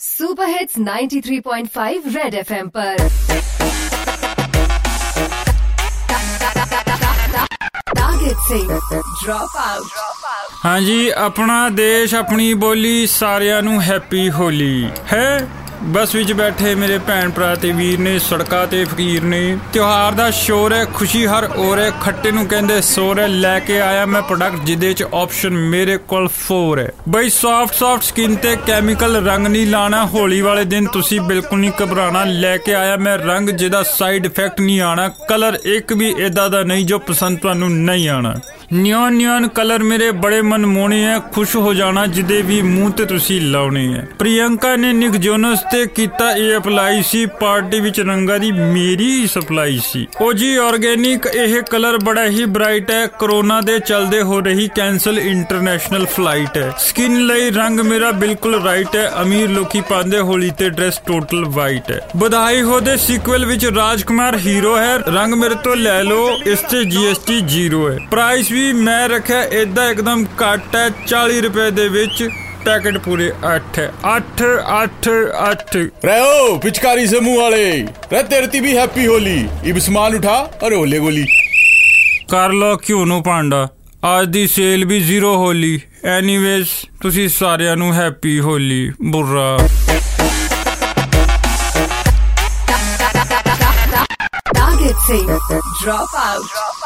Super hits 93.5 red FM पर target से drop out ਹਾਂਜੀ ਆਪਣਾ ਦੇਸ਼ ਆਪਣੀ ਬੋਲੀ ਸਾਰਿਆਂ ਨੂੰ ਹੈਪੀ ਹੋਲੀ ਹੈ ਬੱਸ ਵਿੱਚ ਬੈਠੇ ਮੇਰੇ ਭੈਣ ਭਰਾ ਤੇ ਵੀਰ ਨੇ, ਸੜਕਾਂ ਤੇ ਫਕੀਰ ਨੇ। ਤਿਉਹਾਰ ਦਾ ਸ਼ੋਰ ਹੈ, ਖੁਸ਼ੀ ਹਰ ਔਰ ਹੈ। ਖੱਟੇ ਨੂੰ ਕਹਿੰਦੇ ਸੋਰ ਹੈ ਲੈ ਕੇ ਆਇਆ ਮੈਂ ਪ੍ਰੋਡਕਟ ਜਿਹਦੇ ਚ ਆਪਸ਼ਨ ਮੇਰੇ ਕੋਲ 4 ਹੈ। ਬਈ ਸੌਫਟ ਸੌਫਟ ਸਕਿਨ ਤੇ ਕੈਮੀਕਲ ਰੰਗ ਨਹੀਂ ਲਾਣਾ, ਹੋਲੀ ਵਾਲੇ ਦਿਨ ਤੁਸੀਂ ਬਿਲਕੁਲ ਨਹੀਂ ਘਬਰਾਣਾ ਲੈ ਕੇ ਆਇਆ ਮੈਂ ਰੰਗ ਜਿਹਦਾ ਸਾਈਡ ਇਫੈਕਟ ਨਹੀਂ ਆਣਾ ਕਲਰ ਇੱਕ ਵੀ ਇਦਾਂ ਦਾ ਨਹੀਂ ਜੋ ਪਸੰਦ ਤੁਹਾਨੂੰ ਨਹੀਂ ਆਣਾ ਨਿਓਨ ਨਿਓਨ ਕਲਰ ਮੇਰੇ ਬੜੇ ਮਨਮੋਹਣੇ ਹੈ ਖੁਸ਼ ਹੋ ਜਾਣਾ ਜਿਹਦੇ ਵੀ ਮੂੰਹ ਤੇ ਤੁਸੀਂ ਲਾਉਣੇ ਹੈ ਪ੍ਰਿਯੰਕਾ ਨੇ ਨਿਕ ਜੋਨਸ ਤੇ ਕੀਤਾ ਇਹ ਅਪਲਾਈ ਸੀ, ਪਾਰਟੀ ਵਿੱਚ ਰੰਗਾਂ ਦੀ ਮੇਰੀ ਹੀ ਸਪਲਾਈ ਸੀ। ਉਹ ਜੀ ਆਰਗੇਨਿਕ ਇਹ ਕਲਰ ਬੜਾ ਹੀ ਬ੍ਰਾਈਟ ਹੈ ਕਰੋਨਾ ਦੇ ਚਲਦੇ ਹੋ ਰਹੀ ਕੈਂਸਲ ਇੰਟਰਨੈਸ਼ਨਲ ਫਲਾਈਟ ਹੈ ਸਕਿਨ ਲਈ ਰੰਗ ਮੇਰਾ ਬਿਲਕੁਲ ਰਾਈਟ ਹੈ ਅਮੀਰ ਲੋਕੀ ਪਾਉਂਦੇ ਹੋਲੀ ਤੇ ਡਰੈਸ ਟੋਟਲ ਵਾਈਟ ਹੈ ਬਧਾਈ ਹੋ ਦੇ ਸੀਕਵਲ ਵਿੱਚ ਰਾਜਕੁਮਾਰ ਹੀਰੋ ਹੈ, ਰੰਗ ਮੇਰੇ ਤੋਂ ਲੈ ਲਓ, ਇਸ ਤੇ ਜੀਐਸਟੀ ਜ਼ੀਰੋ ਹੈ ਪ੍ਰਾਈਸ ਵੀ ਵੀ ਮੈਂ ਰੱਖਿਆ ਇਦਾਂ ਇੱਕਦਮ ਘੱਟ ਹੈ 40 ਰੁਪਏ ਦੇ ਵਿੱਚ ਪੈਕਟ ਪੂਰੇ 8 8 8 8 ਰਹਿਓ ਪਿਚਕਾਰੀ ਸੇ ਮੂੰਹ ਵਾਲੇ। ਰਹਿ ਤੇਰਤੀ ਵੀ ਹੈਪੀ ਹੋਲੀ। ਇਬ ਸਮਾਨ ਉਠਾ ਅਰੇ ਹੋਲੇ ਗੋਲੀ। ਕਰ ਲੋ ਕਿਉਂ ਨੂੰ ਪਾਂਡਾ ਅੱਜ ਦੀ ਸੇਲ ਵੀ ਜ਼ੀਰੋ ਹੋਲੀ। ਐਨੀਵੇਜ਼ ਤੁਸੀਂ ਸਾਰਿਆਂ ਨੂੰ ਹੈਪੀ ਹੋਲੀ। ਬੁਰਾ। Target Singh. Drop out.